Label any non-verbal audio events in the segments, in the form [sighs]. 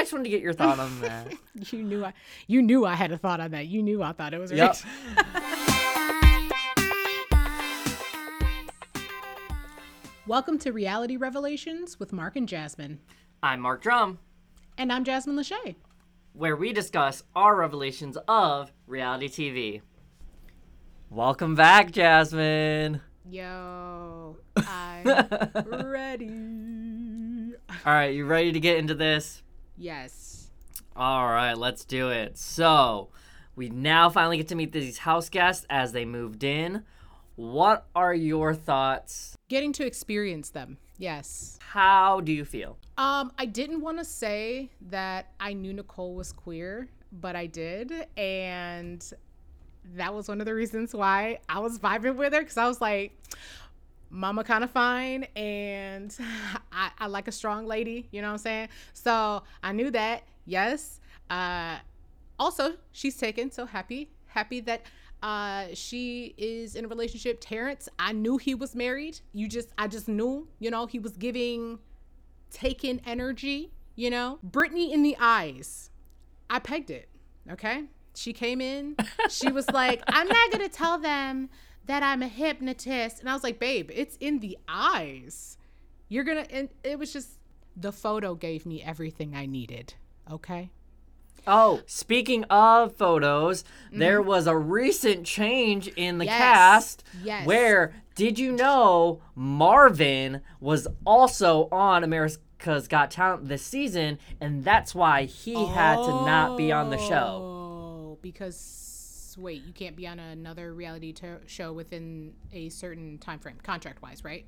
I just wanted to get your thought on that. [laughs] you knew I you knew I had a thought on that. You knew I thought it was right. Yep. Welcome to Reality Revelations with Mark and Jasmine. I'm Mark Drum, And I'm Jasmine Lachey. where we discuss our revelations of reality TV. Welcome back, Jasmine. Yo, [laughs] I'm ready. All right, you ready to get into this? Yes. All right, let's do it. So, we now finally get to meet these house guests as they moved in. What are your thoughts? Getting to experience them. Yes. How do you feel? Um, I didn't want to say that I knew Nicole was queer, but I did, and that was one of the reasons why I was vibing with her because I was like, "Mama kind of fine, and [laughs] I, I like a strong lady." You know what I'm saying? So I knew that. Yes. Uh, also, she's taken. So happy, happy that uh she is in a relationship terrence i knew he was married you just i just knew you know he was giving taken energy, you know? Brittany in the eyes. I pegged it, okay? She came in, she was like, I'm not gonna tell them that I'm a hypnotist. And I was like, babe, it's in the eyes. You're gonna, and it was just, the photo gave me everything I needed, okay? Oh, speaking of photos, there mm-hmm. was a recent change in the Yes. cast. Yes. Where did you know Marvin was also on America's Got Talent this season, and that's why he had to not be on the show. Oh, because, wait, you can't be on another reality to- show within a certain time frame, contract wise, right?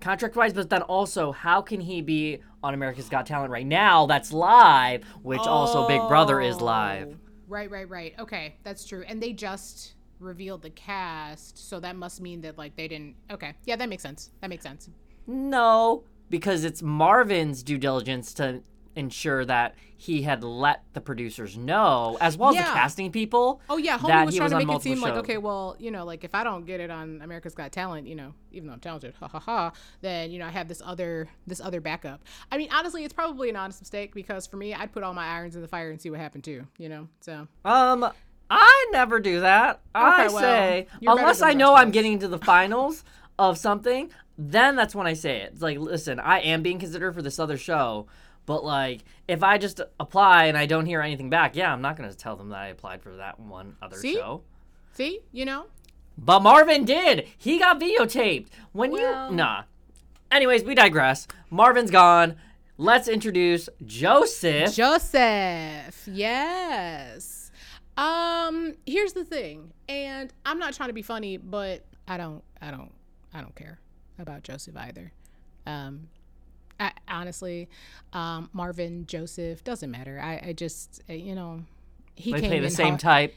Contract wise, but then also, how can he be on America's Got Talent right now? That's live, which also Big Brother is oh. live. Oh, Right, right, right. Okay, that's true. And they just revealed the cast, so that must mean that like they didn't. Okay, yeah, that makes sense. That makes sense. No, because it's Marvin's due diligence to ensure that he had let the producers know, as well as the casting people. Oh yeah, homie that was he trying was to make it seem like okay, well, you know, like if I don't get it on America's Got Talent, you know, even though I'm talented, ha ha ha, then you know I have this other this other backup. I mean, honestly, it's probably an honest mistake because for me, I'd put all my irons in the fire and see what happened too. You know, so Um, I never do that. I Okay, well, say unless I know I'm getting to the finals of something, then that's when I say it. It's like, listen, I am being considered for this other show, but like if I just apply and I don't hear anything back, yeah, I'm not gonna tell them that I applied for that one other See? show. see, you know, But Marvin did. He got videotaped. When Well- you nah. Anyways, we digress. Marvin's gone. Let's introduce Joseph. Joseph. Yes. Um, here's the thing. And I'm not trying to be funny, but I don't I don't I don't care about Joseph either. Um I, honestly, um, Marvin, Joseph, doesn't matter. I, I just, uh, you know, he they came play the same type.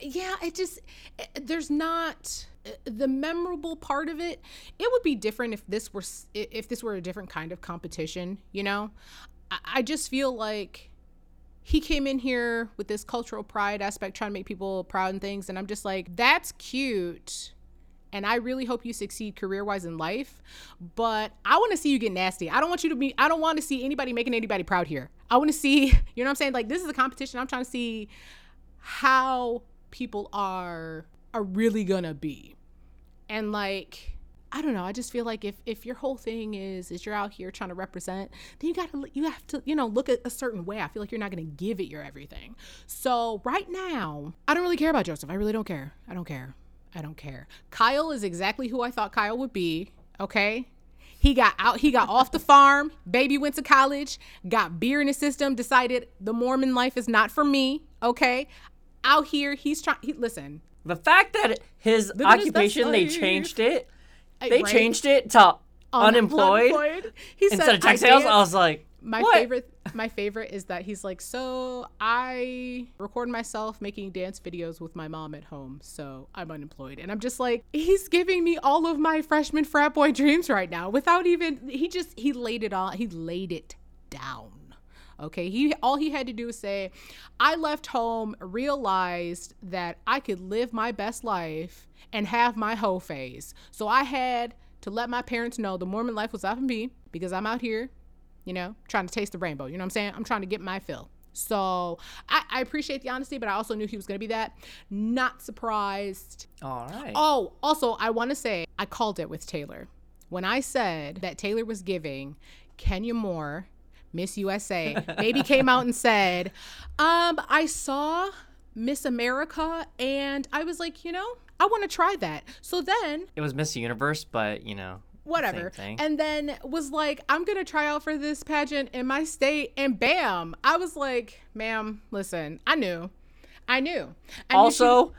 yeah it just eh, there's not eh, the memorable part of it it would be different if this were if this were a different kind of competition you know i, I just feel like he came in here with this cultural pride aspect trying to make people proud and things and i'm just like that's cute and I really hope you succeed career wise in life. But I want to see you get nasty. I don't want you to be, I don't want to see anybody making anybody proud here. I want to see, [laughs] you know what I'm saying? Like, this is a competition. I'm trying to see how people are are really gonna be and like i don't know i just feel like if if your whole thing is is you're out here trying to represent then you gotta you have to you know look at a certain way i feel like you're not gonna give it your everything so right now i don't really care about joseph i really don't care i don't care i don't care kyle is exactly who i thought kyle would be okay he got out, he got off the [laughs] farm. Baby went to college, got beer in his system, decided the Mormon life is not for me. Okay. Out here, he's trying, he, listen, The fact that his Living occupation they changed it, they right? changed it to Un- unemployed, He instead said, of tech "I sales. I was like, my what? favorite my favorite is that he's like so i record myself making dance videos with my mom at home so i'm unemployed. And i'm just like he's giving me all of my freshman frat boy dreams right now without even he just he laid it all he laid it down okay? He all he had to do was say i left home realized that i could live my best life and have my whole phase. So i had to let my parents know the mormon life was off of me because i'm out here you know, trying to taste the rainbow. You know what I'm saying? I'm trying to get my fill. So I, I appreciate the honesty, but I also knew he was going to be that. Not surprised. All right. Oh, also, I want to say I called it with Taylor. When I said that Taylor was giving Kenya Moore, Miss USA, [laughs] baby came out and said, um, I saw Miss America and I was like, you know, I want to try that. So then It was Miss Universe, but you know, whatever. And then was like, I'm gonna try out for this pageant in my state, and bam, I was like, ma'am, listen, I knew, I knew. I knew she- also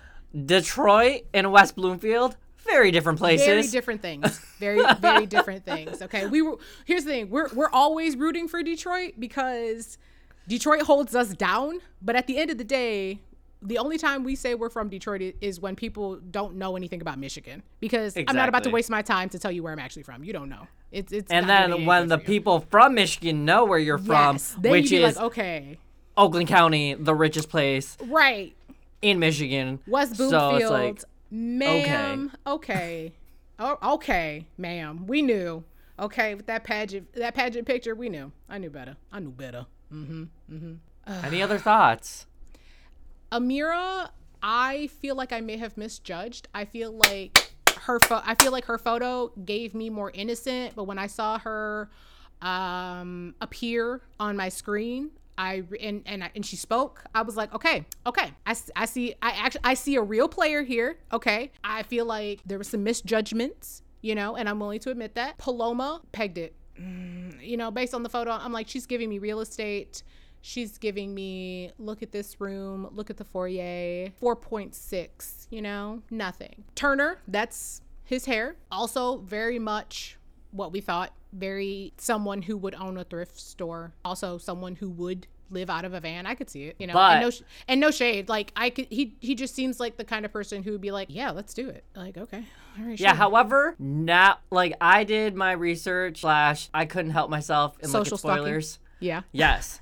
Detroit and West Bloomfield, very different places. very different things. [laughs] Very, very different things. Okay, we were. Here's the thing: we're we're always rooting for Detroit because Detroit holds us down. But at the end of the day. The only time we say we're from Detroit is when people don't know anything about Michigan because I'm not about to waste my time to tell you where I'm actually from. You don't know. It's it's and then when the people from Michigan know where you're from, Yes. Then which you'd be is like, okay, Oakland County, the richest place right, in Michigan. West So Bloomfield, it's like, ma'am, okay, oh, okay, ma'am, we knew, okay, with that pageant, that pageant picture, we knew. I knew better. I knew better. Mhm. Mhm. Any other thoughts? Amira, I feel like I may have misjudged. I feel like her pho- I feel like her photo gave me more innocent, but when I saw her um appear on my screen, I and and I, and she spoke. I was like, okay, okay. I, I see. I actually I see a real player here. Okay. I feel like there was some misjudgments, you know, and I'm willing to admit that. Paloma pegged it. Mm, you know, based on the photo, I'm like, she's giving me real estate. She's giving me look at this room, look at the foyer. 4.6, you know, nothing. Turner, that's his hair. Also, very much what we thought. Very someone who would own a thrift store. Also, someone who would live out of a van. I could see it, you know. But- and no, sh- and no shade. Like I could, he he just seems like the kind of person who would be like, yeah, let's do it. Like okay, all right, Yeah, sure. however, not like I did my research slash I couldn't help myself and look Social at stalking. spoilers. yeah. Yes.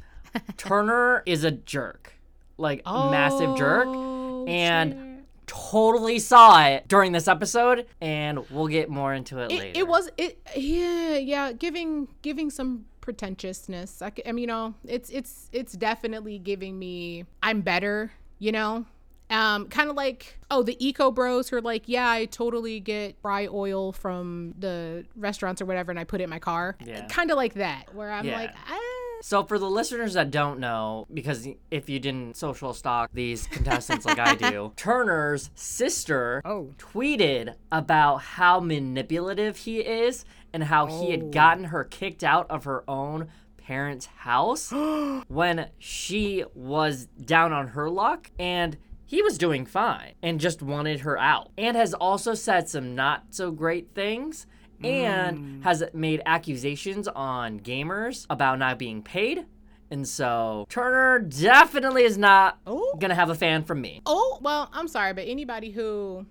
Turner is a jerk. Like a massive jerk. Oh, And shit. totally saw it during this episode and we'll get more into it, it, later. it was it yeah yeah giving giving some pretentiousness I mean you know it's it's it's definitely giving me i'm better you know um kind of like oh the eco bros who are like yeah i totally get fry oil from the restaurants or whatever and i put it in my car Yeah. kind of like that where i'm Yeah. like ah. So for the listeners that don't know, because if you didn't social stalk these contestants like I do, [laughs] Turner's sister Oh. tweeted about how manipulative he is and how he Oh. had gotten her kicked out of her own parents' house [gasps] when she was down on her luck and he was doing fine and just wanted her out and has also said some not so great things and mm. has made accusations on gamers about not being paid and so Turner definitely is not Oh. gonna have a fan from me. Oh, well, I'm sorry, but anybody who,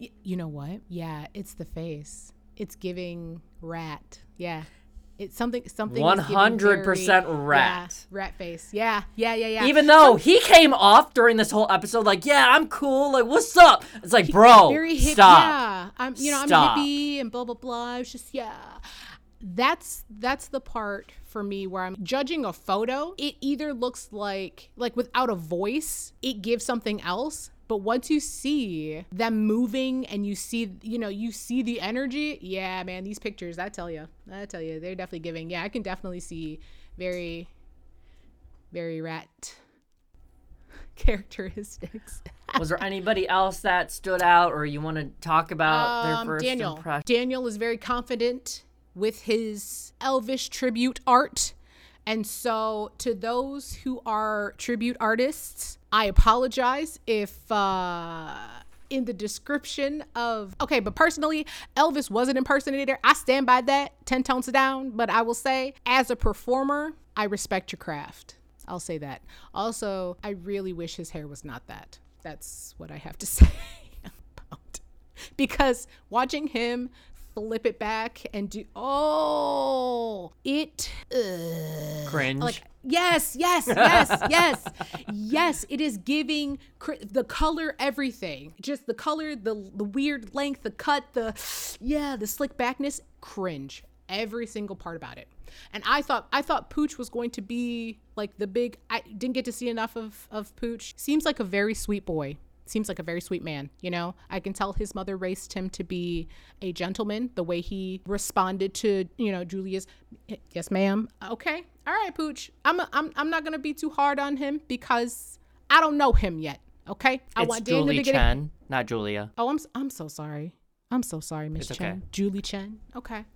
y- you know what? Yeah, it's the face. It's giving rat. Yeah. It's something, something. 100% rat. Yeah, rat face. Yeah, yeah, yeah, yeah. Even though he came off during this whole episode like, yeah, I'm cool, like, what's up? It's like, bro, very hip. stop. Yeah, I'm, you know, Stop. I'm hippie and blah blah blah. It's just yeah. That's that's the part for me where I'm judging a photo. It either looks like like without a voice, it gives something else. But once you see them moving and you see, you know, you see the energy, yeah, man, these pictures, I tell you, I tell you, they're definitely giving. Yeah, I can definitely see very, very rat [laughs] characteristics. [laughs] Was there anybody else that stood out or you want to talk about their Um, first Daniel. impression? Daniel is very confident with his Elvis tribute art. And so, to those who are tribute artists, I apologize if uh, in the description of. Okay, but personally, Elvis was an impersonator. I stand by that 10 tones down. But I will say, as a performer, I respect your craft. I'll say that. Also, I really wish his hair was not that. That's what I have to [laughs] say about because watching him flip it back and do oh it uh, Cringe. like yes yes yes [laughs] yes yes it is giving cr- the color everything just the color the the weird length the cut the yeah the slick backness cringe every single part about it. And I thought I thought Pooch was going to be like the big I didn't get to see enough of of Pooch. Seems like a very sweet boy. Seems like a very sweet man, you know? I can tell his mother raised him to be a gentleman, the way he responded to, you know, Julia's yes, ma'am. Okay. All right, Pooch. I'm a, I'm I'm not going to be too hard on him because I don't know him yet. Okay? I It's Julie Chen, not Julia. Oh, I'm I'm so sorry. I'm so sorry, Miss Chen. okay. Julie Chen. Okay.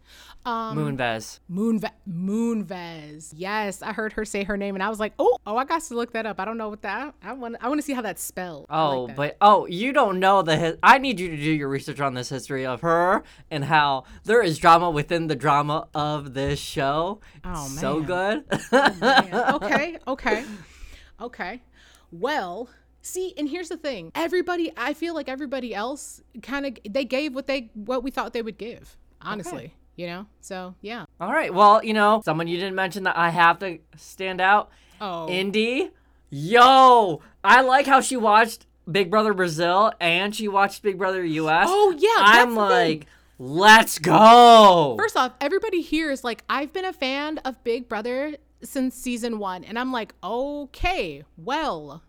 Um Moonves. Moonve- Moonvez. Yes, I heard her say her name and I was like, "Oh, oh, I got to look that up. I don't know what that. I want I want to see how that's spelled." I like Oh, that. but oh, you don't know the. His- I need you to do your research on this history of her and how there is drama within the drama of this show. Oh, man, so good. Man, okay, okay, okay. Well, see, and here's the thing: everybody, I feel like everybody else kind of they gave what they what we thought they would give. Honestly, you know. So yeah. All right. Well, you know, someone you didn't mention that I have to stand out. Oh, Indy. Yo, I like how she watched Big Brother Brazil and she watched Big Brother US. Oh, yeah, I'm that's the thing. like, let's go. First off, everybody here is like, I've been a fan of Big Brother since season one. And I'm like, okay, well,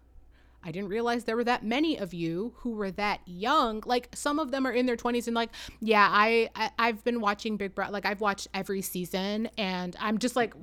I didn't realize there were that many of you who were that young. Like some of them are in their 20s and like, yeah, I, I I've been watching Big Brother. Like I've watched every season and I'm just like,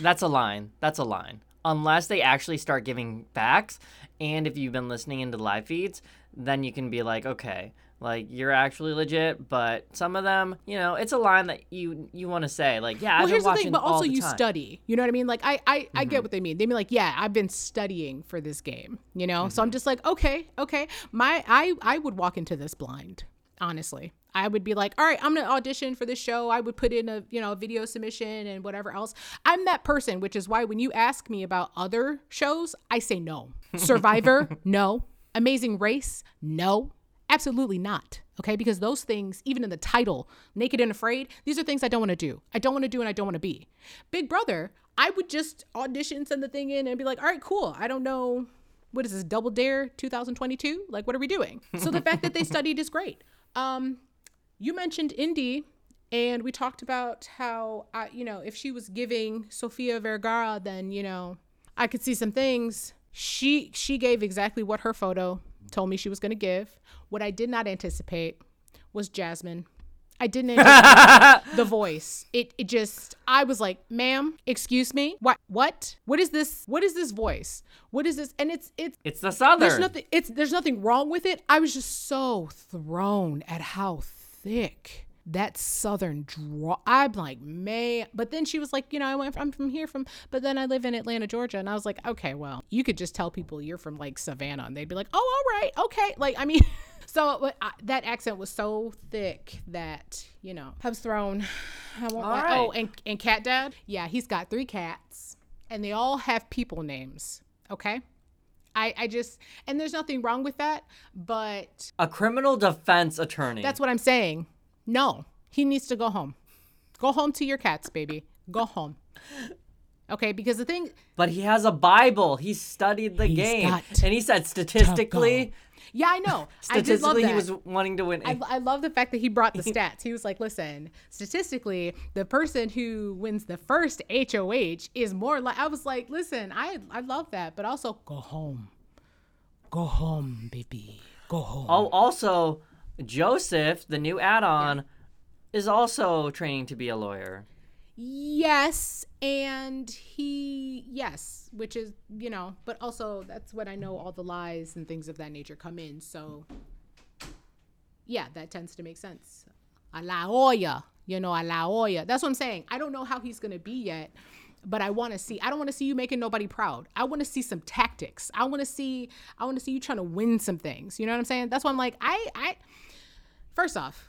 That's a line. That's a line. Unless they actually start giving facts, and if you've been listening into live feeds, then you can be like, okay, like you're actually legit. But some of them, you know, it's a line that you you want to say, like, yeah, I've well, been here's the thing, but also you time. Mm-hmm. study. You know what I mean? Like I I, I get what they mean. They mean like, yeah, I've been studying for this game. You know, so I'm Mm-hmm. just like, okay, okay. My I I would walk into this blind. Honestly, I would be like, all right, I'm gonna audition for this show. I would put in a you know a video submission and whatever else. I'm that person, which is why when you ask me about other shows, I say no. Survivor, [laughs] no. Amazing Race, no. Absolutely not. Okay. Because those things, even in the title, Naked and Afraid, these are things I don't want to do. I don't want to do and I don't want to be. Big Brother, I would just audition, send the thing in, and be like, all right, cool. I don't know. What is this, Double Dare 2022? Like, what are we doing? So the fact that they studied is great. Um, you mentioned Indy, and we talked about how, uh, you know, if she was giving Sofia Vergara, then, you know, I could see some things. She she gave exactly what her photo told me she was going to give. What I did not anticipate was Jasmine. I didn't [laughs] the voice. It it just I was like, "Ma'am, excuse me. What what? What is this? What is this voice? What is this?" And it's it's It's the Southern. there's nothing it's there's nothing wrong with it. I was just so thrown at how thick that southern draw i'm like may but then she was like you know i went i'm from here from but then i live in atlanta georgia and i was like okay well you could just tell people you're from like savannah and they'd be like oh all right okay like i mean [laughs] so I, that accent was so thick that you know was thrown I won't All lie. right. oh and, and cat dad yeah he's got three cats and they all have people names okay I, I just and there's nothing wrong with that, but a criminal defense attorney. that's what I'm saying. No, he needs to go home. Go home to your cats, baby. Go home. Okay, because the thing but he has a Bible. He studied the He's game, and he said statistically, Yeah, I know. I did love statistically, that. he was wanting to win. I, I love the fact that he brought the [laughs] stats. He was like, listen, statistically, the person who wins the first HOH is more like, I was like, listen, I, I love that, but also go home. Go home, baby. Go home. oh, also, Joseph, the new add-on, is also training to be a lawyer. Yes, and he yes, which is you know, but also that's when I know all the lies and things of that nature come in. So yeah, that tends to make sense. A la olla, you know, a la olla. That's what I'm saying. I don't know how he's gonna be yet, but I want to see. I don't want to see you making nobody proud. I want to see some tactics. I want to see. I want to see you trying to win some things. You know what I'm saying? That's why I'm like, I, I. First off,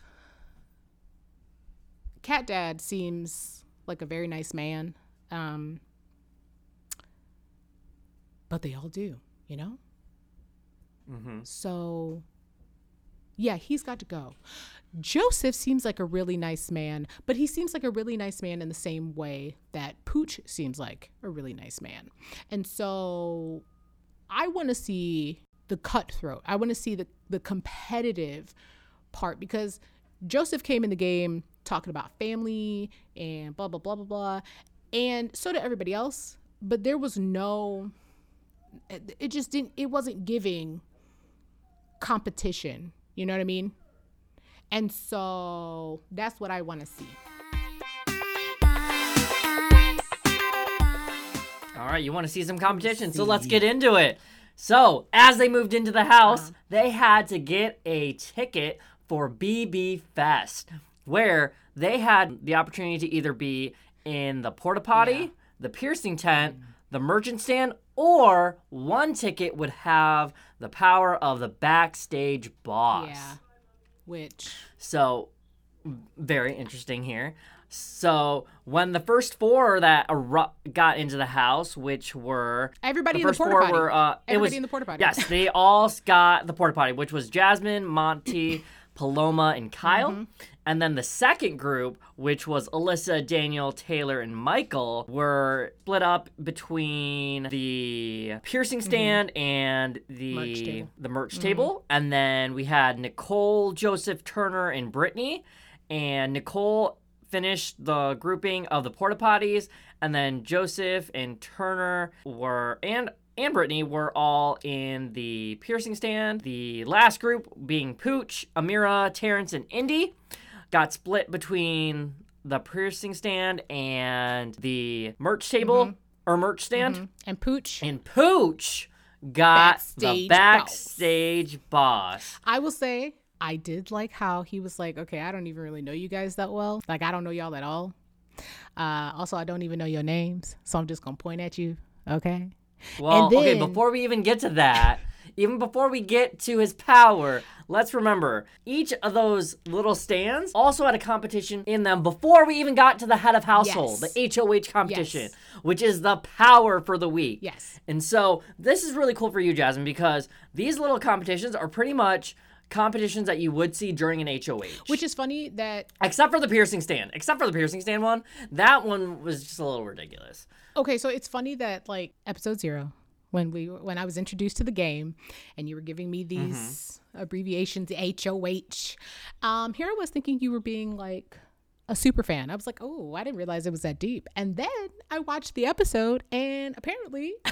Cat Dad seems like a very nice man. Um, but they all do, you know? So, yeah, he's got to go. Joseph seems like a really nice man, but he seems like a really nice man in the same way that Pooch seems like a really nice man. And so I want to see the cutthroat. I want to see the, the competitive part because Joseph came in the game talking about family and blah blah blah blah blah, and so did everybody else. But there was no. It it just didn't. It wasn't giving competition. You know what I mean? And so that's what I want to see. All right, you want to see some competition, so let's get into it. So, as they moved into the house, Uh-huh. they had to get a ticket for BB Fest, where they had the opportunity to either be in the porta potty, Yeah. the piercing tent, the merchant stand, or one ticket would have the power of the backstage boss. Yeah. Which So, very interesting here. So, when the first four that eru- got into the house, which were everybody the in the porta potty. were uh, Everybody was in the porta potty. yes, they all got the porta potty, which was Jasmine, Monty, [clears throat] Paloma, and Kyle. Mm-hmm. And then the second group, which was Alyssa, Daniel, Taylor, and Michael, were split up between the piercing stand and the Mm-hmm. Merch table. the merch table. And then we had Nicole, Joseph, Turner, and Brittany. And Nicole finished the grouping of the porta potties, and then Joseph and Turner were and and Brittany were all in the piercing stand. The last group being Pooch, Amira, Terrence, and Indy got split between the piercing stand and the merch table Mm-hmm. or merch stand. and Pooch. And Pooch got the Backstage boss. backstage boss. I will say I did like how he was like, okay, I don't even really know you guys that well. Like I don't know y'all at all. Uh, also, I don't even know your names, so I'm just gonna point at you. Okay. Well, And okay, before we even get to that, [laughs] even before we get to his power, let's remember each of those little stands also had a competition in them before we even got to the head of household, Yes. the HOH competition, Yes. which is the power for the week. Yes. And so this is really cool for you, Jasmine, because these little competitions are pretty much competitions that you would see during an HOH. Which is funny that except for the piercing stand. Except for the piercing stand one. That one was just a little ridiculous. okay, so it's funny that like episode zero, when we when I was introduced to the game, and you were giving me these abbreviations, HOH. Um, here I was thinking you were being like a super fan. I was like, oh, I didn't realize it was that deep. And then I watched the episode, and apparently, [laughs]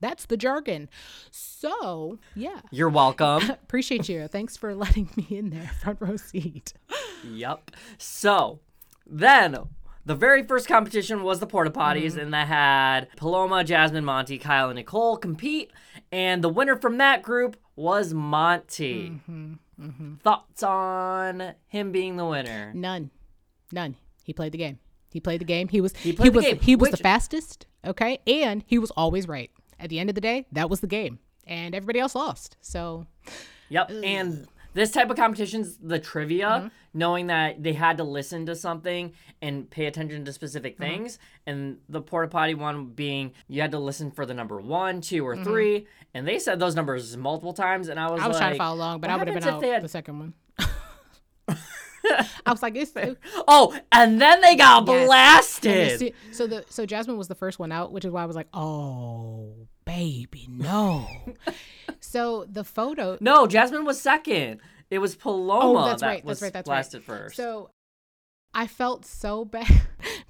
that's the jargon. So yeah, You're welcome. [laughs] appreciate you. Thanks for letting me in there, front row seat. Yep. So then the very first competition was the porta potties, mm-hmm. and that had Paloma, Jasmine, Monty, Kyle, and Nicole compete. And the winner from that group was Monty. Mm-hmm, mm-hmm. Thoughts on him being the winner? None, none. He played the game. He played the game. He was he, the was game, he was the fastest. Okay, and he was always right. At the end of the day, that was the game, and everybody else lost. So Yep. And this type of competitions, the trivia, mm-hmm. knowing that they had to listen to something and pay attention to specific mm-hmm. things, and the porta potty one being you had to listen for the number one, two, or mm-hmm. three, and they said those numbers multiple times, and I was I was like, trying to follow along, but I would have been out they had- the second one. I was like, it's it- [laughs] oh, and then they got Yes. blasted. the so the so Jasmine was the first one out, which is why I was like, oh baby, no. [laughs] so the photo. no, Jasmine was second. It was Paloma Oh, that's that right. was That's right. That's right. blasted first. So I felt so [laughs] bad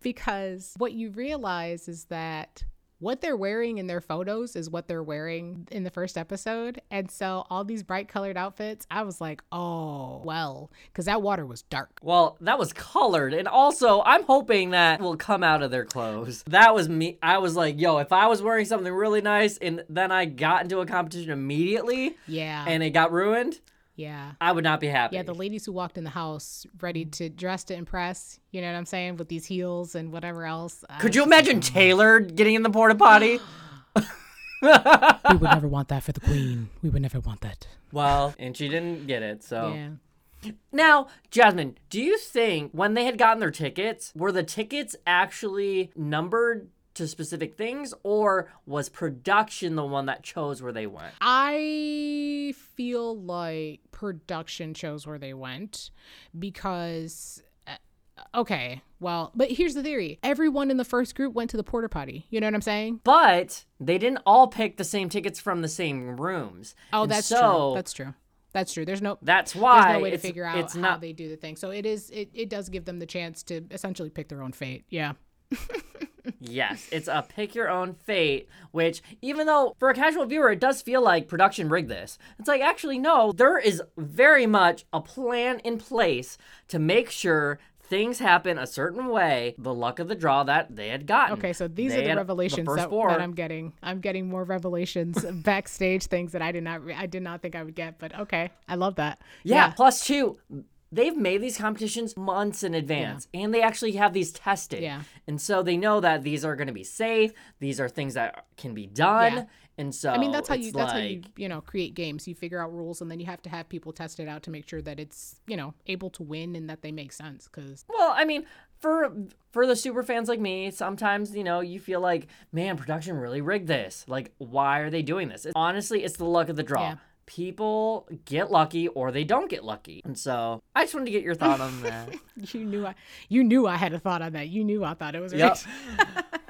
because what you realize is that what they're wearing in their photos is what they're wearing in the first episode. And so all these bright colored outfits, I was like, oh, well, because that water was dark. Well, that was colored. And also, I'm hoping that will come out of their clothes. That was me. I was like, yo, if I was wearing something really nice and then I got into a competition immediately Yeah. and it got ruined, yeah. I would not be happy. Yeah, the ladies who walked in the house ready to dress to impress, you know what I'm saying, with these heels and whatever else. I Could you just imagine Taylor getting in the porta potty? [gasps] we would never want that for the queen. We would never want that. well, and she didn't get it, so. Yeah. Now, Jasmine, do you think when they had gotten their tickets, were the tickets actually numbered to specific things, or was production the one that chose where they went? I feel like production chose where they went because uh, okay, well, but here's the theory. Everyone in the first group went to the porta potty. You know what I'm saying? But they didn't all pick the same tickets from the same rooms. Oh, And that's so true. That's true. That's true. There's no That's why there's no way to figure out how not they do the thing. So it is it, it does give them the chance to essentially pick their own fate. Yeah. [laughs] Yes, it's a pick your own fate, which, even though for a casual viewer, it does feel like production rigged this. It's like, actually, no, there is very much a plan in place to make sure things happen a certain way, the luck of the draw that they had gotten. Okay, so these They are the revelations first that, that I'm getting. I'm getting more revelations, [laughs] backstage things that I did not I did not think I would get. But okay, I love that. Yeah. Plus, two, they've made these competitions months in advance, and they actually have these tested. Yeah. And so they know that these are going to be safe. These are things that can be done. Yeah. And so I mean that's how you that's how you you know create games. You figure out rules and then you have to have people test it out to make sure that it's you know able to win and that they make sense. Because Well, I mean, for for the super fans like me, sometimes you know you feel like, man, production really rigged this. Like, why are they doing this? Honestly, it's the luck of the draw. Yeah. People get lucky or they don't get lucky, and so I just wanted to get your thought on that. [laughs] you knew I you knew I had a thought on that. You knew I thought it was right. Yep. [laughs]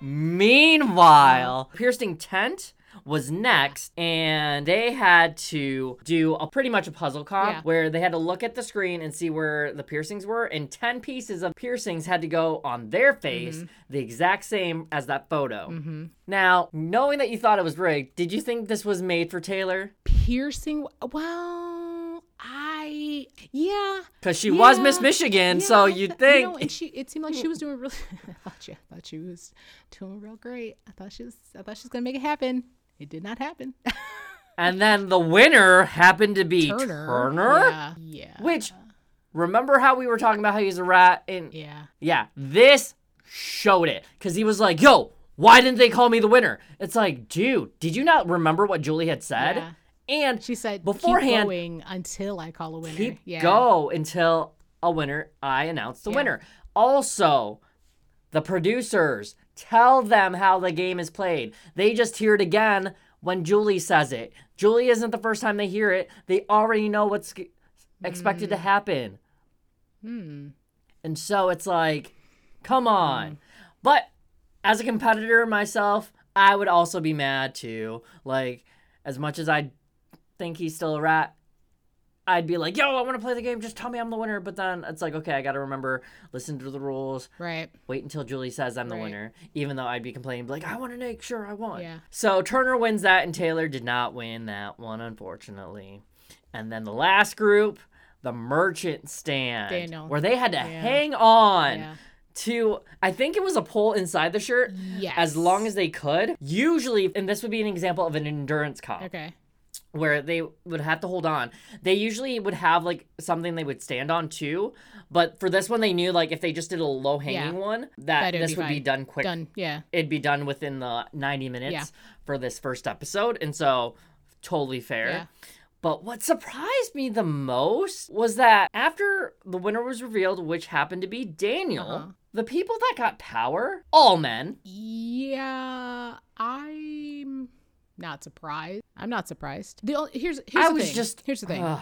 Meanwhile, Piercing Tent was next, and they had to do a pretty much a puzzle comp Yeah. where they had to look at the screen and see where the piercings were, and 10 pieces of piercings had to go on their face, Mm-hmm. the exact same as that photo. Now, knowing that you thought it was rigged, did you think this was made for Taylor? Piercing. Well, I yeah. Because she was Miss Michigan, yeah, so you'd think. You know, and she it seemed like she was doing really. [laughs] I thought she, I thought she was doing real great. I thought she was. I thought she was gonna make it happen. It did not happen. [laughs] And then the winner happened to be Turner. Turner. Yeah. Yeah. Which, remember how we were talking about how he's a rat? And yeah, Yeah. this showed it. Because he was like, yo, why didn't they call me the winner? It's like, dude, did you not remember what Julie had said? Yeah. And She said beforehand, keep going until I call a winner. keep yeah. go until a winner, I announce the Yeah. winner. Also, the producers tell them how the game is played. They just hear it again when Julie says it. Julie isn't the first time they hear it. They already know what's expected to happen. Hmm. And so it's like, come on. But as a competitor myself, I would also be mad too. Like, as much as I think he's still a rat, I'd be like, yo, I want to play the game. Just tell me I'm the winner. But then it's like, okay, I got to remember, listen to the rules, Right. wait until Julie says I'm the Right. winner, even though I'd be complaining, like, I want to make sure I won. Yeah. So Turner wins that, and Taylor did not win that one, unfortunately. And then the last group, the merchant stand, Daniel. where they had to Yeah. hang on Yeah. to, I think it was a pull inside the shirt, Yes. as long as they could. Usually, and this would be an example of an endurance comp Okay. Where they would have to hold on. They usually would have like something they would stand on too, but for this one they knew like if they just did a low hanging Yeah. one that That it'd this be would be done quick. Done. Yeah. It'd be done within the 90 minutes Yeah. for this first episode and so totally fair. Yeah. But what surprised me the most was that after the winner was revealed, which happened to be Daniel, Uh-huh. the people that got power, all men, Yeah, I'm not surprised. I'm not surprised. The only, here's here's I the was thing. just here's the thing. Ugh.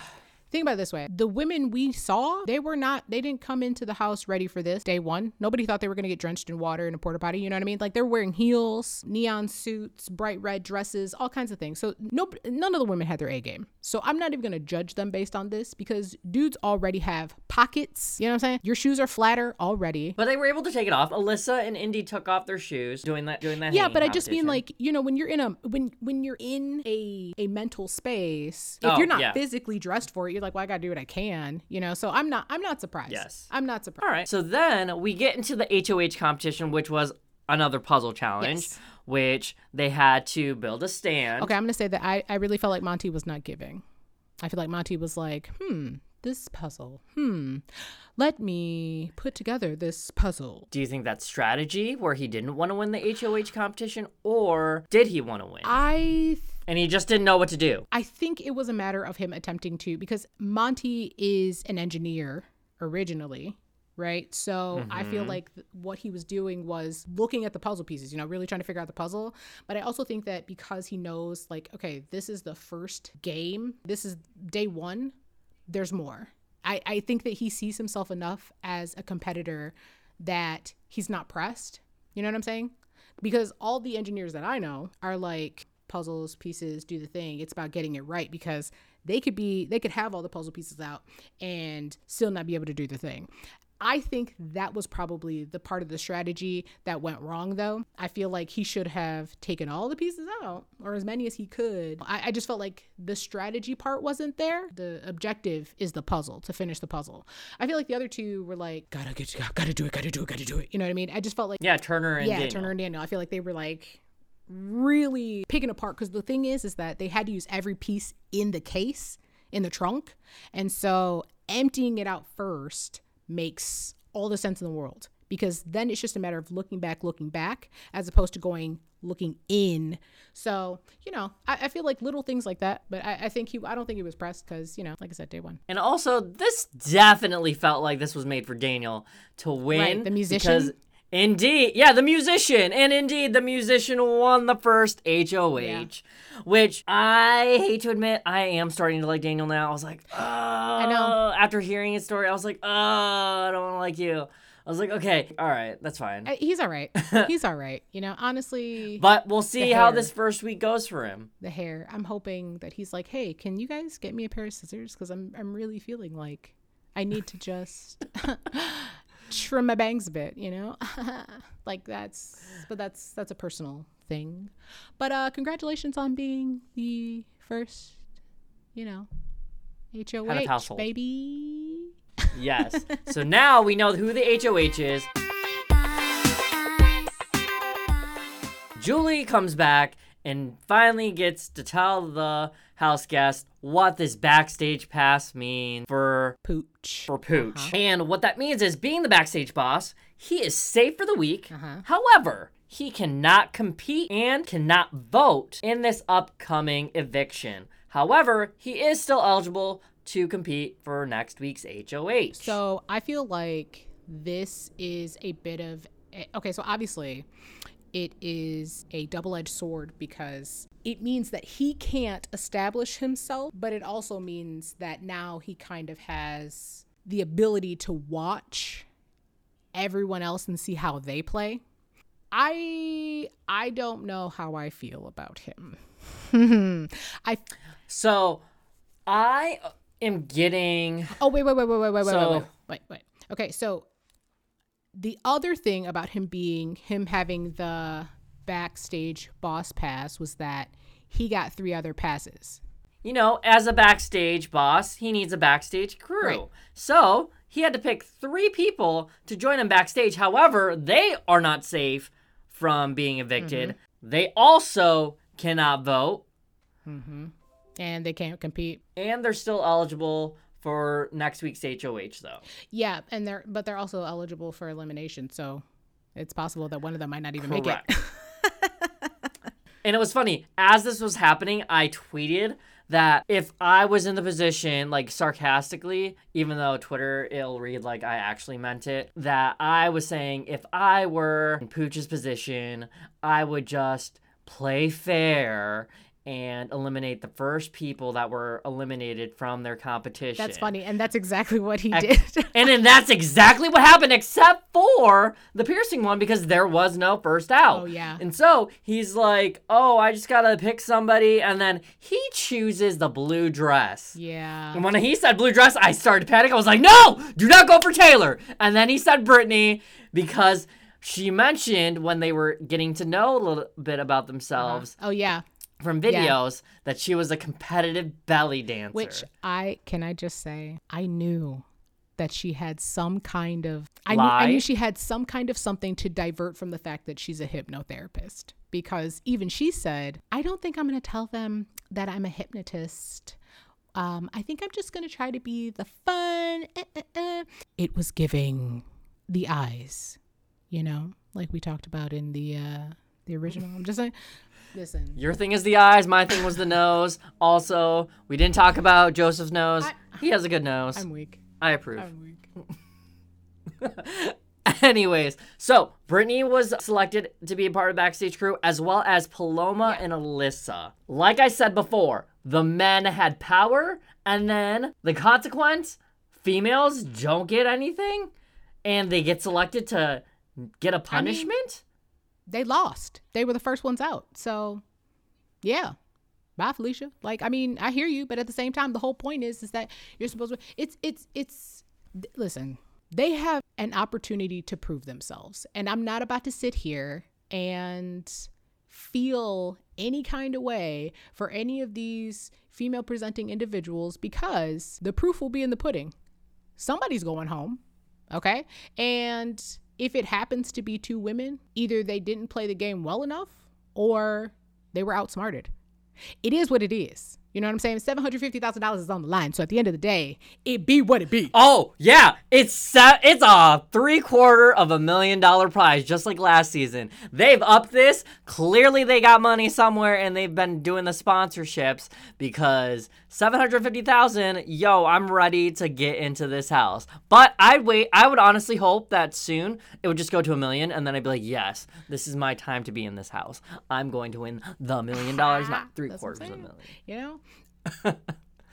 Think about it this way: the women we saw, they were not. They didn't come into the house ready for this day one. Nobody thought they were going to get drenched in water in a porta potty. You know what I mean? Like they're wearing heels, neon suits, bright red dresses, all kinds of things. So no, none of the women had their A game. So I'm not even going to judge them based on this because dudes already have pockets. You know what I'm saying? Your shoes are flatter already. But they were able to take it off. Alyssa and Indy took off their shoes doing that doing that. yeah but i just mean like you know when you're in a when when you're in a a mental space if Oh, you're not yeah. physically dressed for it you're like well i gotta do what i can you know so i'm not i'm not surprised Yes. i'm not surprised All right. So then we get into the HOH competition, which was another puzzle challenge, Yes. which they had to build a stand. okay i'm gonna say that i i really felt like monty was not giving i feel like monty was like hmm this puzzle hmm let me put together this puzzle Do you think that's strategy where he didn't want to win the HOH competition, or did he want to win? i and he just didn't know what to do. I think it was a matter of him attempting to because Monty is an engineer originally, right? So I feel mm-hmm. like th- what he was doing was looking at the puzzle pieces, you know, really trying to figure out the puzzle. But I also think that because he knows, like, okay, this is the first game, this is day one, there's more. I, I think that he sees himself enough as a competitor that he's not pressed. You know what I'm saying? because all the engineers that I know are like puzzles, pieces, do the thing. It's about getting it right because they could be they could have all the puzzle pieces out and still not be able to do the thing. I think that was probably the part of the strategy that went wrong, though. I feel like he should have taken all the pieces out, or as many as he could. I, I, just felt like the strategy part wasn't there. The objective is the puzzle, to finish the puzzle. I feel like the other two were like, gotta get, gotta do it, gotta do it, gotta do it. You know what I mean? I just felt like. Yeah, Turner and Yeah, Daniel. Turner and Daniel. I feel like they were like really picking apart because the thing is, is that they had to use every piece in the case, in the trunk. And so emptying it out first makes all the sense in the world because then it's just a matter of looking back, looking back, as opposed to going looking in. So, you know, I, I feel like little things like that, but I, I think he, I don't think he was pressed because, you know, like I said, day one. And also, this definitely felt like this was made for Daniel to win. Right, the musician? Indeed, yeah, the musician. And indeed, the musician won the first HOH, Yeah. which I hate to admit, I am starting to like Daniel now. I was like, oh. [gasps] I know. After hearing his story, I was like, oh, I don't want to like you. I was like, okay, all right, that's fine. Uh, He's all right. [laughs] He's all right. You know, honestly, But we'll see how this first week goes for him. the hair. I'm hoping that he's like, "Hey, can you guys get me a pair of scissors? Because I'm I'm really feeling like I need to just [laughs] [laughs] trim my bangs a bit, you know? [laughs] like that's but that's that's a personal thing. But uh congratulations on being the first, you know, HOH household. baby. Yes. [laughs] so now we know who the HOH is. Julie comes back and finally gets to tell the house guest what this backstage pass means for Pooch. for Pooch. Uh-huh. And what that means is being the backstage boss, he is safe for the week. Uh-huh. However, he cannot compete and cannot vote in this upcoming eviction. However, he is still eligible to compete for next week's HOH. So I feel like this is a bit of eh, okay. So obviously, it is a double-edged sword because it means that he can't establish himself, but it also means that now he kind of has the ability to watch everyone else and see how they play. I I don't know how I feel about him. [laughs] I So I am getting Oh wait, wait, wait, wait, wait, wait, wait, So- wait, wait, wait, wait. Okay, so the other thing about him being him having the backstage boss pass was that he got three other passes. you know, as a backstage boss, he needs a backstage crew. Right. So he had to pick three people to join him backstage. However, they are not safe from being evicted. Mm-hmm. They also cannot vote, And they can't compete. and they're still eligible for next week's HOH, though. Yeah, and they're but they're also eligible for elimination, so it's possible that one of them might not even make it. [laughs] And it was funny, as this was happening, I tweeted that if I was in the position, like sarcastically, even though Twitter it'll read like I actually meant it, that I was saying if I were in Pooch's position, I would just play fair and eliminate the first people that were eliminated from their competition. That's funny, and that's exactly what he did. [laughs] And then that's exactly what happened, except for the piercing one, because there was no first out. Oh, yeah. And so he's like, oh, I just gotta pick somebody. And then he chooses the blue dress. yeah. And when he said blue dress, I started to panic. I was like, no, do not go for Taylor. And then he said Brittany because she mentioned when they were getting to know a little bit about themselves uh-huh. Oh yeah. From videos that she was a competitive belly dancer. Which I can I just say I knew that she had some kind of I knew, I knew she had some kind of something to divert from the fact that she's a hypnotherapist because even she said I don't think I'm going to tell them that I'm a hypnotist. Um, I think I'm just going to try to be the fun. eh, eh, eh." It was giving the eyes, you know, like we talked about in the uh, the original. I'm just saying. Listen, Your thing is the eyes, my thing was the nose. Also, we didn't talk about Joseph's nose. I- he has a good nose. I'm weak. I approve. I'm weak. [laughs] Anyways, so Brittany was selected to be a part of backstage crew, as well as Paloma and Alyssa. Like I said before, the men had power, and then the consequence: females don't get anything, and they get selected to get a punishment. They lost. They were the first ones out. So, yeah. Bye, Felicia. Like, I mean, I hear you, but at the same time, the whole point is, is that you're supposed to. It's, it's, it's. Listen, they have an opportunity to prove themselves, and I'm not about to sit here and feel any kind of way for any of these female presenting individuals because the proof will be in the pudding. Somebody's going home, okay? And if it happens to be two women, either they didn't play the game well enough or they were outsmarted. It is what it is. You know what I'm saying? Seven hundred fifty thousand dollars is on the line. So at the end of the day, it be what it be. Oh yeah, it's it's a three quarter of a million dollar prize, just like last season. They've upped this. Clearly, they got money somewhere, and they've been doing the sponsorships because seven hundred fifty thousand. Yo, I'm ready to get into this house. But I'd wait. I would honestly hope that soon it would just go to a million, and then I'd be like, yes, this is my time to be in this house. I'm going to win the million dollars, not [laughs] three quarters of a million. You know? [laughs]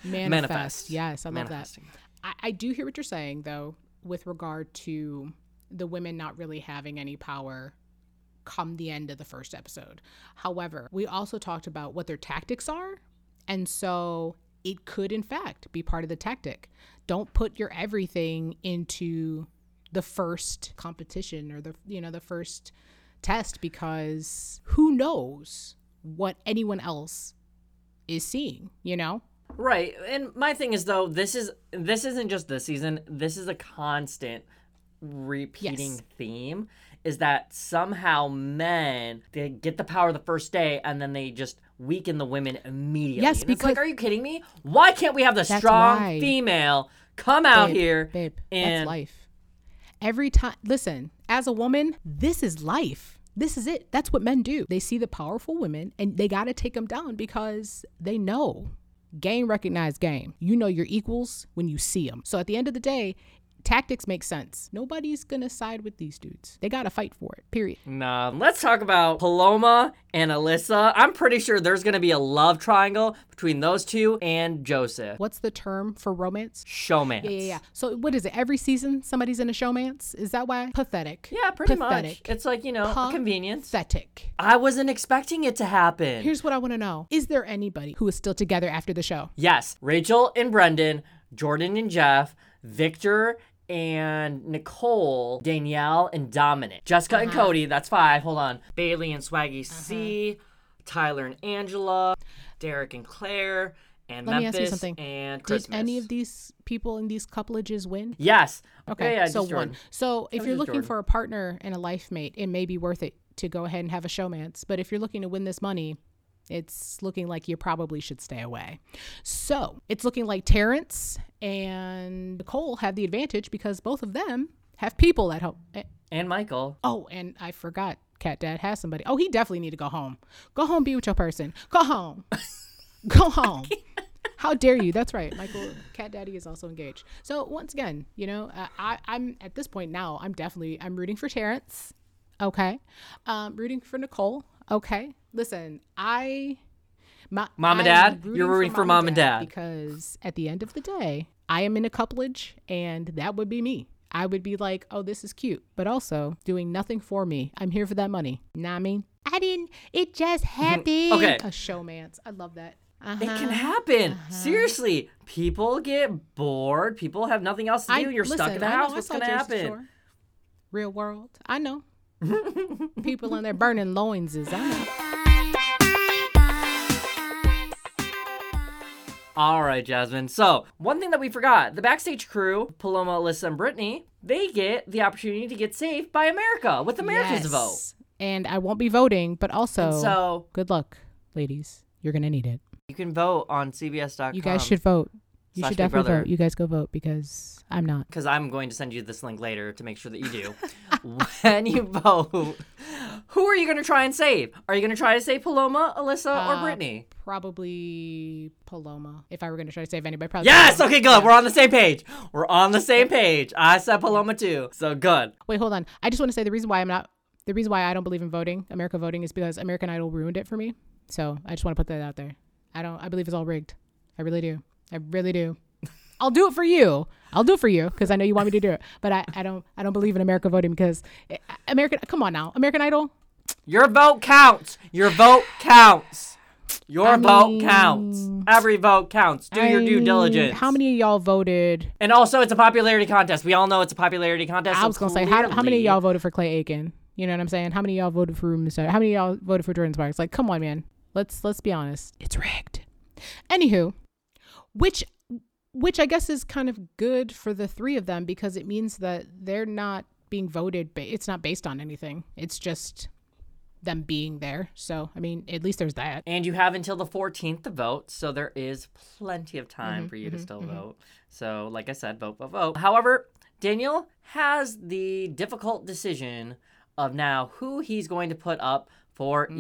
Manifest. Manifest. Yes, I love that. I, I do hear what you're saying though, with regard to the women not really having any power come the end of the first episode. However, we also talked about what their tactics are. And so it could in fact be part of the tactic. Don't put your everything into the first competition or the you know the first test because who knows what anyone else is seeing, you know? Right. And my thing is though, this is this isn't just this season. This is a constant repeating Yes. theme is that somehow men they get the power the first day and then they just weaken the women immediately. Yes, And it's like, because- are you kidding me? Why can't we have the strong why. female come out Babe, here babe, and that's life. Every time, listen, as a woman, this is life. This is it. That's what men do. They see the powerful women and they got to take them down because they know game recognized game. You know your equals when you see them. So at the end of the day, tactics make sense. Nobody's to side with these dudes. They got to fight for it, period. Nah, let's talk about Paloma and Alyssa. I'm pretty sure there's gonna be a love triangle between those two and Joseph. What's the term for romance? Showmance. Yeah, yeah, yeah. So what is it? Every season somebody's in a showmance? Is that why? Pathetic. Yeah, pretty much. Pathetic. It's like, you know, a convenience. Pathetic. I wasn't expecting it to happen. Here's what I want to know. Is there anybody who is still together after the show? yes, Rachel and Brendan, Jordan and Jeff, Victor and Nicole, Danielle and Dominic. Jessica and Uh-huh. Cody, that's five. Hold on. Bailey and Swaggy C, Tyler and Angela, Derek and Claire, and Let me Memphis ask you something. and Did any of these people in these coupleages win? Yes. Okay, Yeah, yeah, so one. So if you're looking Jordan. for a partner and a life mate, it may be worth it to go ahead and have a showmance. But if you're looking to win this money, it's looking like you probably should stay away. So it's looking like Terrance and Nicole have the advantage because both of them have people at home. Eh, And Michael. Oh, and I forgot. Cat Dad has somebody. Oh, he definitely need to go home. Go home, be with your person. Go home. [laughs] go home. How dare you? That's right. Michael, Cat Daddy is also engaged. So once again, you know, uh, I, I'm at this point now. I'm definitely I'm rooting for Terrance. Okay, um, rooting for Nicole. Okay, listen, I, my, Mom and I'm Dad? You're rooting for Mom and Dad. because at the end of the day, I am in a couplage, and that would be me. I would be like, oh, this is cute, but also doing nothing for me. I'm here for that money. Know what I mean? I didn't. It just [laughs] happened. Okay. A showmance. I love that. It Uh-huh. can happen. Seriously, people get bored. People have nothing else to do. I- You're stuck in the I know, house. What's gonna happen? Shore. Real world. I know. [laughs] People in there burning loinses. I know. All right, Jasmine. So one thing that we forgot: the backstage crew, Paloma, Alyssa, and Brittany, they get the opportunity to get saved by America with America's vote. Yes. And I won't be voting, but also And so good luck, ladies. You're gonna need it. you can vote on CBS.com. You guys should vote. You should definitely Brother. vote. You guys go vote because I'm not. because I'm going to send you this link later to make sure that you do. [laughs] when you vote, who are you going to try and save? Are you going to try to save Paloma, Alyssa, or Uh, Brittany? Probably Paloma. If I were gonna try to save anybody, probably Yes. Paloma. Okay. Good. We're on the same page. We're on the same page. I said Paloma too. So good. Wait, hold on. I just want to say the reason why I'm not the reason why I don't believe in voting, America voting, is because American Idol ruined it for me. So I just want to put that out there. I don't. I believe it's all rigged. I really do. I really do. I'll do it for you. I'll do it for you because I know you want me to do it. But I, I don't. I don't believe in America voting because eh, American. Come on now, American Idol. Your vote counts. Your vote counts. Your I vote mean- counts. Every vote counts. Do your due diligence. How many of y'all voted? And also, it's a popularity contest. We all know it's a popularity contest. I so was gonna say, how, how many of y'all voted for Clay Aiken? You know what I'm saying? How many of y'all voted for Ruben How many of y'all voted for Jordin Sparks? Like, come on, man. Let's let's be honest. It's rigged. Anywho, which which I guess is kind of good for the three of them because it means that they're not being voted. Ba- it's not based on anything. It's just them being there. So I mean, at least there's that. And you have until the 14th to vote, so there is plenty of Mm-hmm, time for you to mm-hmm, still mm-hmm. vote. So, like I said, vote, vote, vote. However, Daniel has the difficult decision of now who he's going to put up for mm-hmm,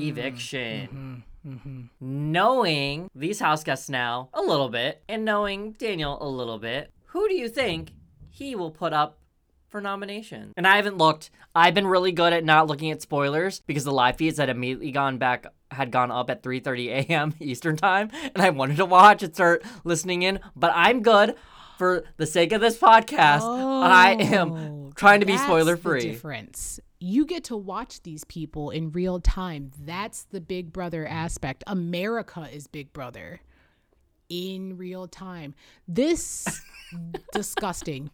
Mm-hmm. Knowing these house guests now a little bit, and knowing Daniel a little bit, who do you think he will put up for nomination. And I haven't looked. I've been really good at not looking at spoilers because the live feeds had immediately gone back had gone up at 3:30 a.m. [laughs] Eastern time and I wanted to watch and start listening in, but I'm good for the sake of this podcast. I am Oh, trying to be spoiler free. difference. You get to watch these people in real time. That's the Big Brother aspect. America is Big Brother in real time. This [laughs] disgusting.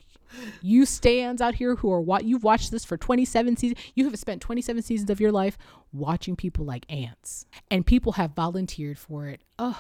You stands out here who are what you've watched this for 27 seasons. You have spent 27 seasons of your life watching people like ants, and people have volunteered for it. Ugh.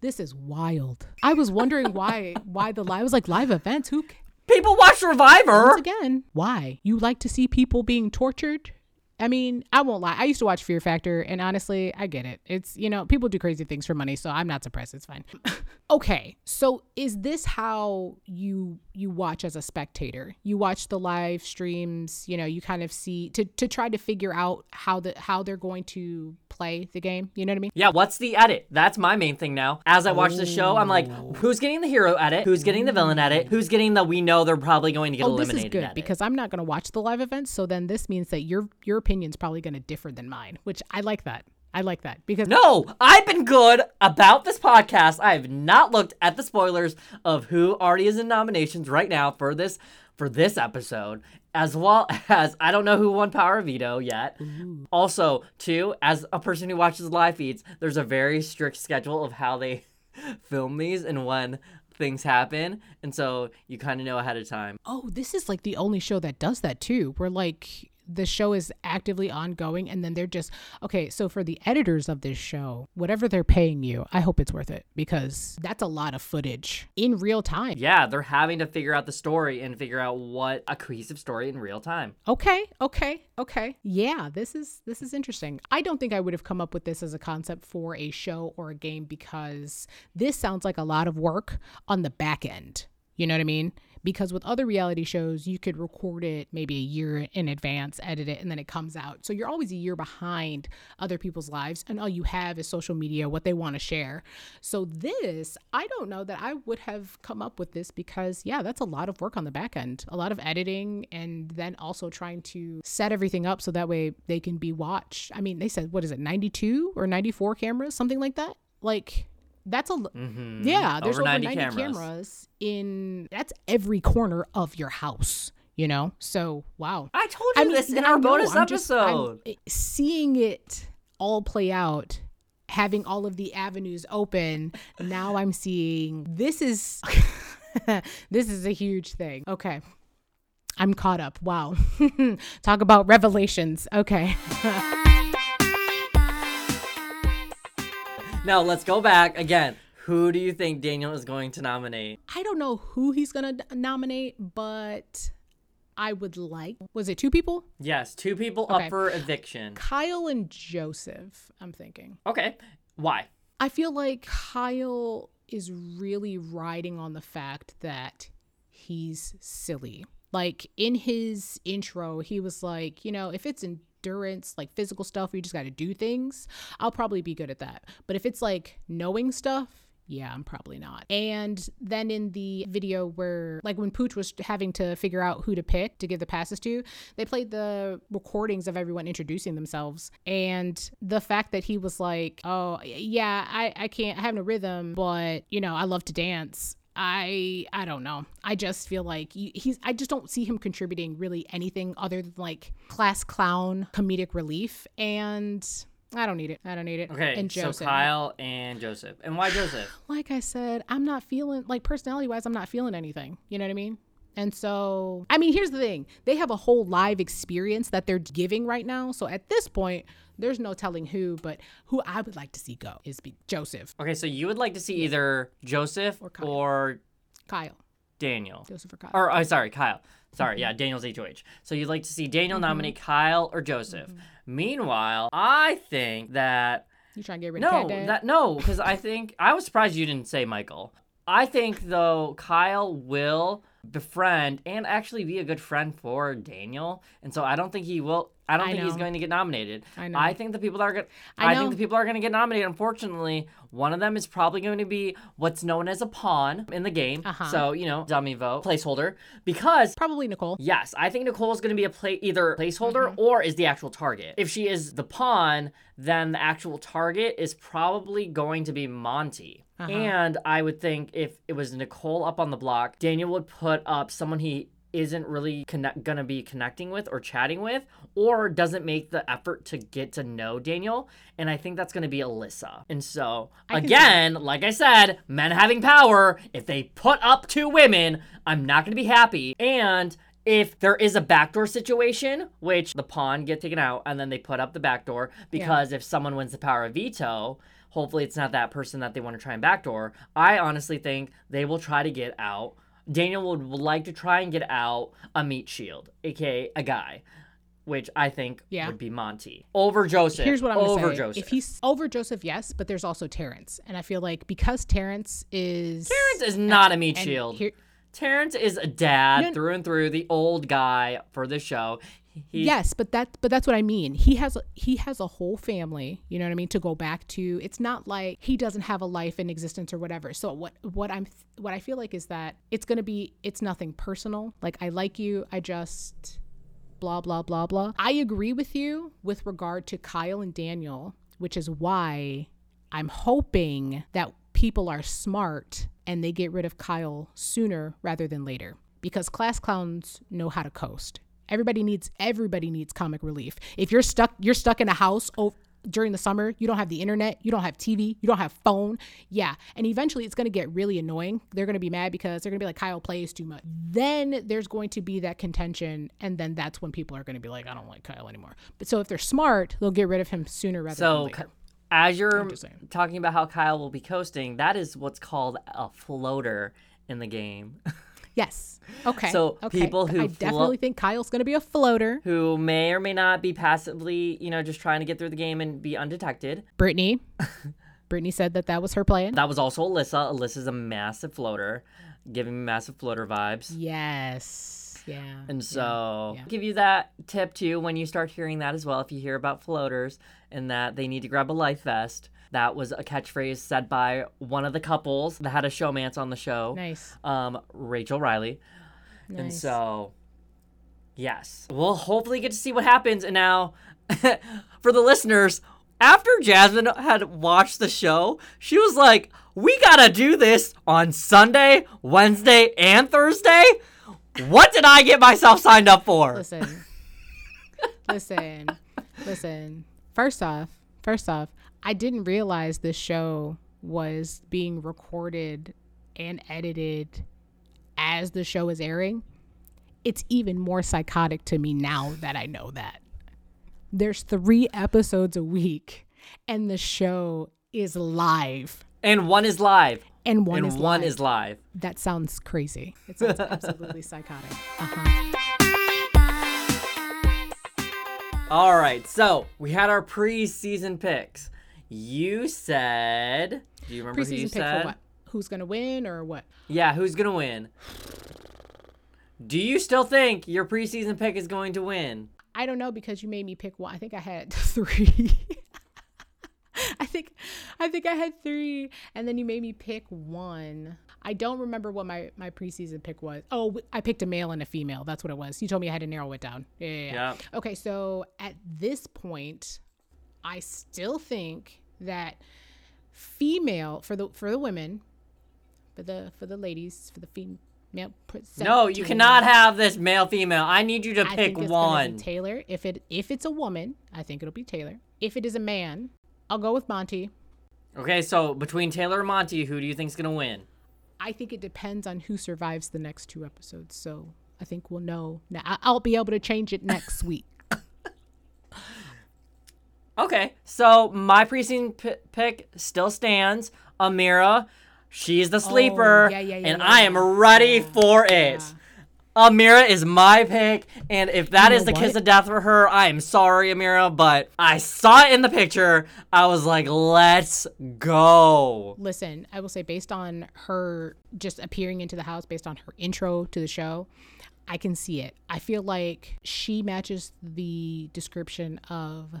This is wild. I was wondering why [laughs] why the live was like live events. Who People watch Survivor. once again, why? You like to see people being tortured? I mean, I won't lie. I used to watch Fear Factor, and honestly, I get it. It's, you know, people do crazy things for money, so I'm not surprised. It's fine. [laughs] okay, so is this how you you watch as a spectator? You watch the live streams, you know, you kind of see to to try to figure out how the how they're going to play the game. You know what I mean? Yeah, what's the edit? That's my main thing now. As I watch the show, I'm like, oh. who's getting the hero edit? Who's getting the villain edit? Who's getting the we know they're probably going to get Oh, this eliminated is good edit? because I'm not going to watch the live events. So then this means that your your opinion's probably going to differ than mine, which I like that. I like that because No, I've been good about this podcast. I have not looked at the spoilers of who already is in nominations right now for this for this episode, as well as I don't know who won Power Veto yet. Also, too, as a person who watches live feeds, there's a very strict schedule of how they [laughs] film these and when things happen, and so you kind of know ahead of time. oh, this is like the only show that does that too. Where like the show is actively ongoing and then they're just okay so for the editors of this show whatever they're paying you i hope it's worth it because that's a lot of footage in real time Yeah, they're having to figure out the story and figure out what a cohesive story in real time. Okay, okay, okay. Yeah, this is this is interesting. I don't think I would have come up with this as a concept for a show or a game because this sounds like a lot of work on the back end. You know what I mean? Because with other reality shows, you could record it maybe a year in advance, edit it, and then it comes out. So you're always a year behind other people's lives, and all you have is social media, what they want to share. So this, I don't know that I would have come up with this because, yeah, that's a lot of work on the back end, a lot of editing, and then also trying to set everything up so that way they can be watched. I mean, they said, what is it, 92 or 94 cameras, something like that? Like, that's a Mhm. yeah. There's Over over, 90 90, cameras. cameras. in that's every corner of your house. You know, so wow. I told you I this in our know, bonus I'm episode. seeing it all play out, having all of the avenues open. now I'm seeing this is [laughs] this is a huge thing. Okay. I'm caught up. Wow. [laughs] Talk about revelations. Okay. [laughs] Now let's go back again. Who do you think Daniel is going to nominate? I don't know who he's going to nominate, but I would like. Was it two people? Yes, two people Okay. up for eviction. Kyle and Joseph, I'm thinking. Okay, why? I feel like Kyle is really riding on the fact that he's silly. Like in his intro, he was like, you know, if it's endurance, like physical stuff, where you just got to do things, I'll probably be good at that. But if it's like knowing stuff, yeah, I'm probably not. And then in the video where, like, when Pooch was having to figure out who to pick to give the passes to, they played the recordings of everyone introducing themselves. And the fact that he was like, oh, yeah, I, I can't, I have no rhythm, but, you know, I love to dance. I I don't know. I just feel like he, he's I just don't see him contributing really anything other than like class clown comedic relief and I don't need it. I don't need it. Okay, And so Joseph. Kyle and Joseph. And why Joseph? [sighs] like I said, I'm not feeling like personality wise, I'm not feeling anything. You know what I mean? And so, I mean, here's the thing they have a whole live experience that they're giving right now. So at this point, there's no telling who, but who I would like to see go is be Joseph, Okay, so you would like to see either Joseph Or Kyle. or Kyle, Daniel. Joseph or Kyle. Or, oh, sorry, Kyle. Sorry, Mm-hmm. yeah, Daniel's HOH. So you'd like to see Daniel nominate Kyle or Joseph. Meanwhile, I think that you trying to get rid of no, Cat Dad? that no, because I think I was surprised you didn't say Michael. I think though Kyle will befriend and actually be a good friend for Daniel, and so I don't think he will. I don't I think he's going to get nominated. I know. I think the people that are going. I I, think the people are going to get nominated. Unfortunately, one of them is probably going to be what's known as a pawn in the game. Uh-huh. So you know, dummy vote placeholder because Probably Nicole. Yes, I think Nicole is going to be a play either placeholder Mm-hmm. or is the actual target. If she is the pawn, then the actual target is probably going to be Monte. Uh-huh. And I would think if it was Nicole up on the block, Daniel would put up someone he isn't really connect, gonna be connecting with or chatting with or doesn't make the effort to get to know Daniel and I think that's gonna be Alyssa. And so I again, like I said, men having power, if they put up two women, I'm not gonna be happy. And if there is a backdoor situation, which the pawn get taken out and then they put up the backdoor because if someone wins the power of veto, hopefully it's not that person that they want to try and backdoor. I honestly think they will try to get out. Daniel would like to try and get out a meat shield, aka a guy, which I think Yeah. would be Monte over Joseph. Here's what I'm over say. Joseph. If he's over Joseph, yes, but there's also Terrance, and I feel like because Terrance is Terrance is not a meat shield. here- Terrance is a dad No- through and through, the old guy for the show. He, yes, but that but that's what I mean. He has he has a whole family, you know what I mean, to go back to. It's not like he doesn't have a life in existence or whatever. So what what I'm what I feel like is that it's going to be it's nothing personal. Like I like you, I just blah blah blah blah. I agree with you with regard to Kyle and Daniel, which is why I'm hoping that people are smart and they get rid of Kyle sooner rather than later because class clowns know how to coast. Everybody needs everybody needs comic relief. If you're stuck you're stuck in a house during the summer, you don't have the internet, you don't have TV, you don't have phone. Yeah, and eventually it's going to get really annoying. They're going to be mad because they're going to be like Kyle plays too much. Then there's going to be that contention and then that's when people are going to be like I don't like Kyle anymore. But so if they're smart, they'll get rid of him sooner rather than later. As you're talking about how Kyle will be coasting, that is what's called a floater in the game, [laughs] Yes. Okay. So, okay. people who I flo- definitely think Kyle's going to be a floater. who may or may not be passively, you know, just trying to get through the game and be undetected. Brittany. [laughs] Brittany said that that was her plan. That was also Alyssa. Alyssa's a massive floater, giving me massive floater vibes. Yes. Yeah. And so, yeah. give you that tip too when you start hearing that as well. If you hear about floaters and that they need to grab a life vest, that was a catchphrase said by one of the couples that had a showmance on the show, Nice. um, Rachel Reilly. And so, yes, we'll hopefully get to see what happens. And now, [laughs] for the listeners, after Jasmine had watched the show, she was like, "We gotta do this on Sunday, Wednesday, and Thursday." What did I get myself signed up for? Listen. listen. Listen. First off, first off, I didn't realize this show was being recorded and edited as the show is airing. It's even more psychotic to me now that I know that. There's 3 episodes a week and the show is live And one is live. and one and is one live. is live. That sounds crazy. It sounds [laughs] absolutely psychotic. Uh-huh. All right, so we had our preseason picks. You said, do you remember who you said? for what? Who's gonna win or what? Yeah, who's gonna win? Do you still think your preseason pick is going to win? I don't know because you made me pick one. I think I had [laughs] three. I think I think I had three, and then you made me pick one. I don't remember what my my preseason pick was. Oh, I picked a male and a female. That's what it was. You told me I had to narrow it down. Yeah. yeah, yeah. Yeah. Okay, so at this point, I still think that female for the for the women, for the for the ladies for the female. No, you cannot have this male female. I need you to I pick think it's one. Taylor. If it if it's a woman, I think it'll be Taylor. If it is a man, I'll go with Monte. Okay, so between Taylor and Monte, who do you think's gonna win? I think it depends on who survives the next two episodes. So I think we'll know. Now I'll be able to change it next [laughs] week. Okay, so my precinct p- pick still stands. Ameerah, she's the oh, sleeper, Oh, yeah, yeah, yeah, and I am ready for it. Ameerah is my pick, and if that You is the kiss of death for her, I am sorry, Ameerah, but I saw it in the picture. I was like, let's go. Listen, I will say based on her just appearing into the house, based on her intro to the show, I can see it. I feel like she matches the description of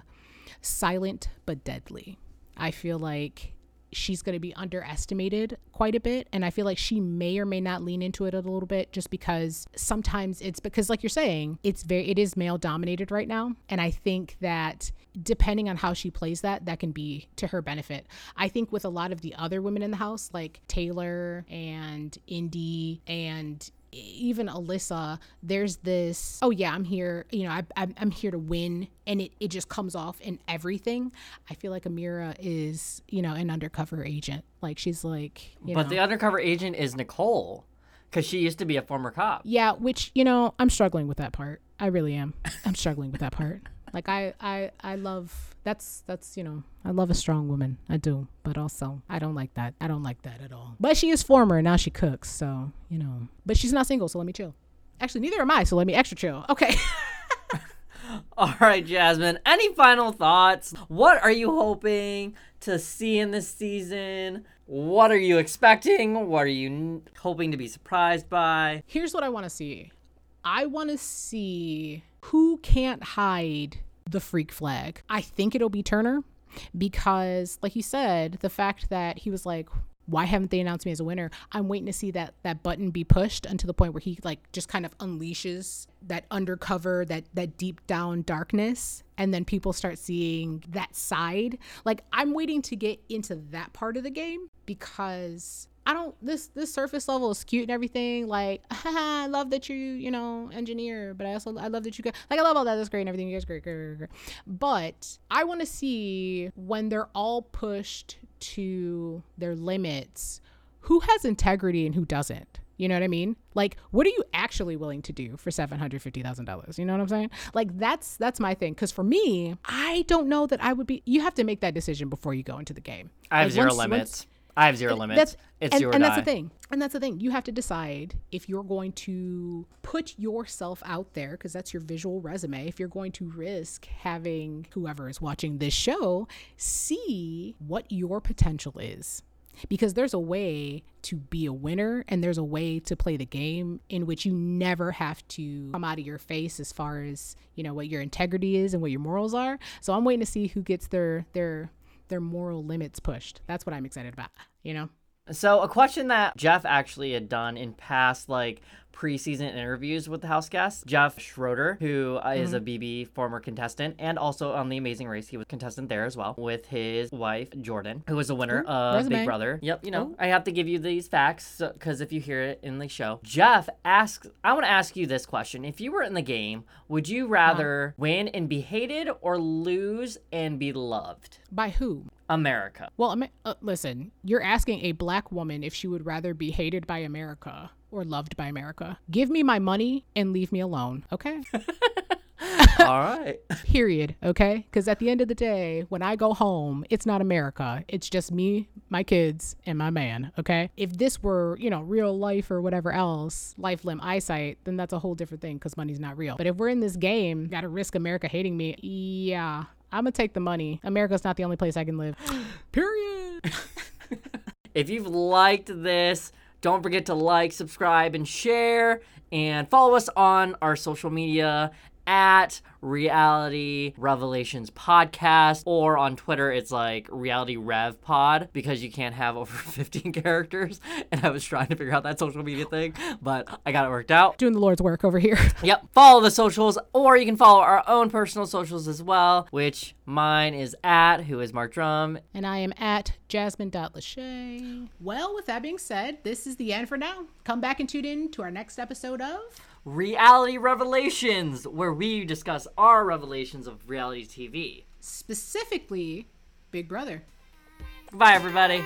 silent but deadly. I feel like she's going to be underestimated quite a bit and I feel like she may or may not lean into it a little bit just because sometimes it's because like you're saying, it's very it is male dominated right now and I think that depending on how she plays that that can be to her benefit. I think with a lot of the other women in the house like Taylor and Indy and even Alyssa, there's this, oh yeah, I'm here, you know, I, I'm, I'm here to win. And it, it just comes off in everything. I feel like Ameerah is, you know, an undercover agent. Like she's like, But know. the undercover agent is Nicole, because she used to be a former cop. yeah, which, you know, I'm struggling with that part. I really am. I'm struggling with that part. Like I, I, I love, that's, that's, you know, I love a strong woman. I do. But also, I don't like that. I don't like that at all. But she is former. Now she cooks. So, you know, but she's not single. So let me chill. Actually, neither am I. So let me extra chill. Okay. [laughs] All right, Jasmine. Any final thoughts? What are you hoping to see in this season? What are you expecting? What are you n- hoping to be surprised by? Here's what I want to see. I want to see who can't hide the freak flag. I think it'll be Turner because like you said, the fact that he was like why haven't they announced me as a winner? I'm waiting to see that that button be pushed until the point where he like just kind of unleashes that undercover, that that deep down darkness, and then people start seeing that side. Like I'm waiting to get into that part of the game because I don't this this surface level is cute and everything. Like, [laughs] I love that you, you know, engineer, but I also I love that you guys like I love all that. That's great and everything. You guys great, great, great, great. But I want to see when they're all pushed to their limits, who has integrity and who doesn't. You know what I mean? Like, what are you actually willing to do for seven hundred fifty thousand dollars? You know what I'm saying? Like, that's that's my thing. Because for me, I don't know that I would be. You have to make that decision before you go into the game. I have Like, zero once- once- limits. I have zero limits. that's it's and, and die. that's the thing. And that's the thing. You have to decide if you're going to put yourself out there because that's your visual resume. If you're going to risk having whoever is watching this show see what your potential is. Because there's a way to be a winner and there's a way to play the game in which you never have to come out of your face as far as you know what your integrity is and what your morals are. So i'm waiting to see who gets their their their moral limits pushed. That's what i'm excited about you know? So a question that Jeff actually had done in past like preseason interviews with the house guests, Jeff Schroeder, who Mm-hmm. a BB former contestant and also on The Amazing Race, he was contestant there as well with his wife Jordan, who was a winner Ooh, of resume. Big Brother. Yep, you know Ooh. I have to give you these facts because if you hear it in the show, Jeff asks, I want to ask you this question: If you were in the game, would you rather win and be hated or lose and be loved? by who America. Well, uh, listen, you're asking a black woman if she would rather be hated by America or loved by America. Give me my money and leave me alone, okay? [laughs] [laughs] All right. Period, okay? Because at the end of the day, when I go home, it's not America. It's just me, my kids, and my man, okay? If this were, you know, real life or whatever else, life, limb, eyesight, then that's a whole different thing because money's not real. But if we're in this game, gotta risk America hating me, yeah. I'm gonna take the money. America's not the only place I can live. [gasps] Period. [laughs] If you've liked this, don't forget to like, subscribe, and share, and follow us on our social media at Reality Revelations Podcast, or on Twitter, it's like Reality Rev Pod because you can't have [laughs] over 15 characters. And I was trying to figure out that social media thing, but I got it worked out. Doing the Lord's work over here. [laughs] Yep. Follow the socials, or you can follow our own personal socials as well, which mine is at who is Mark Drum. And I am at jasmine.lachey. Well, with that being said, this is the end for now. Come back and tune in to our next episode of Reality Revelations, where we discuss our revelations of reality TV. specifically Big Brother. Bye, everybody.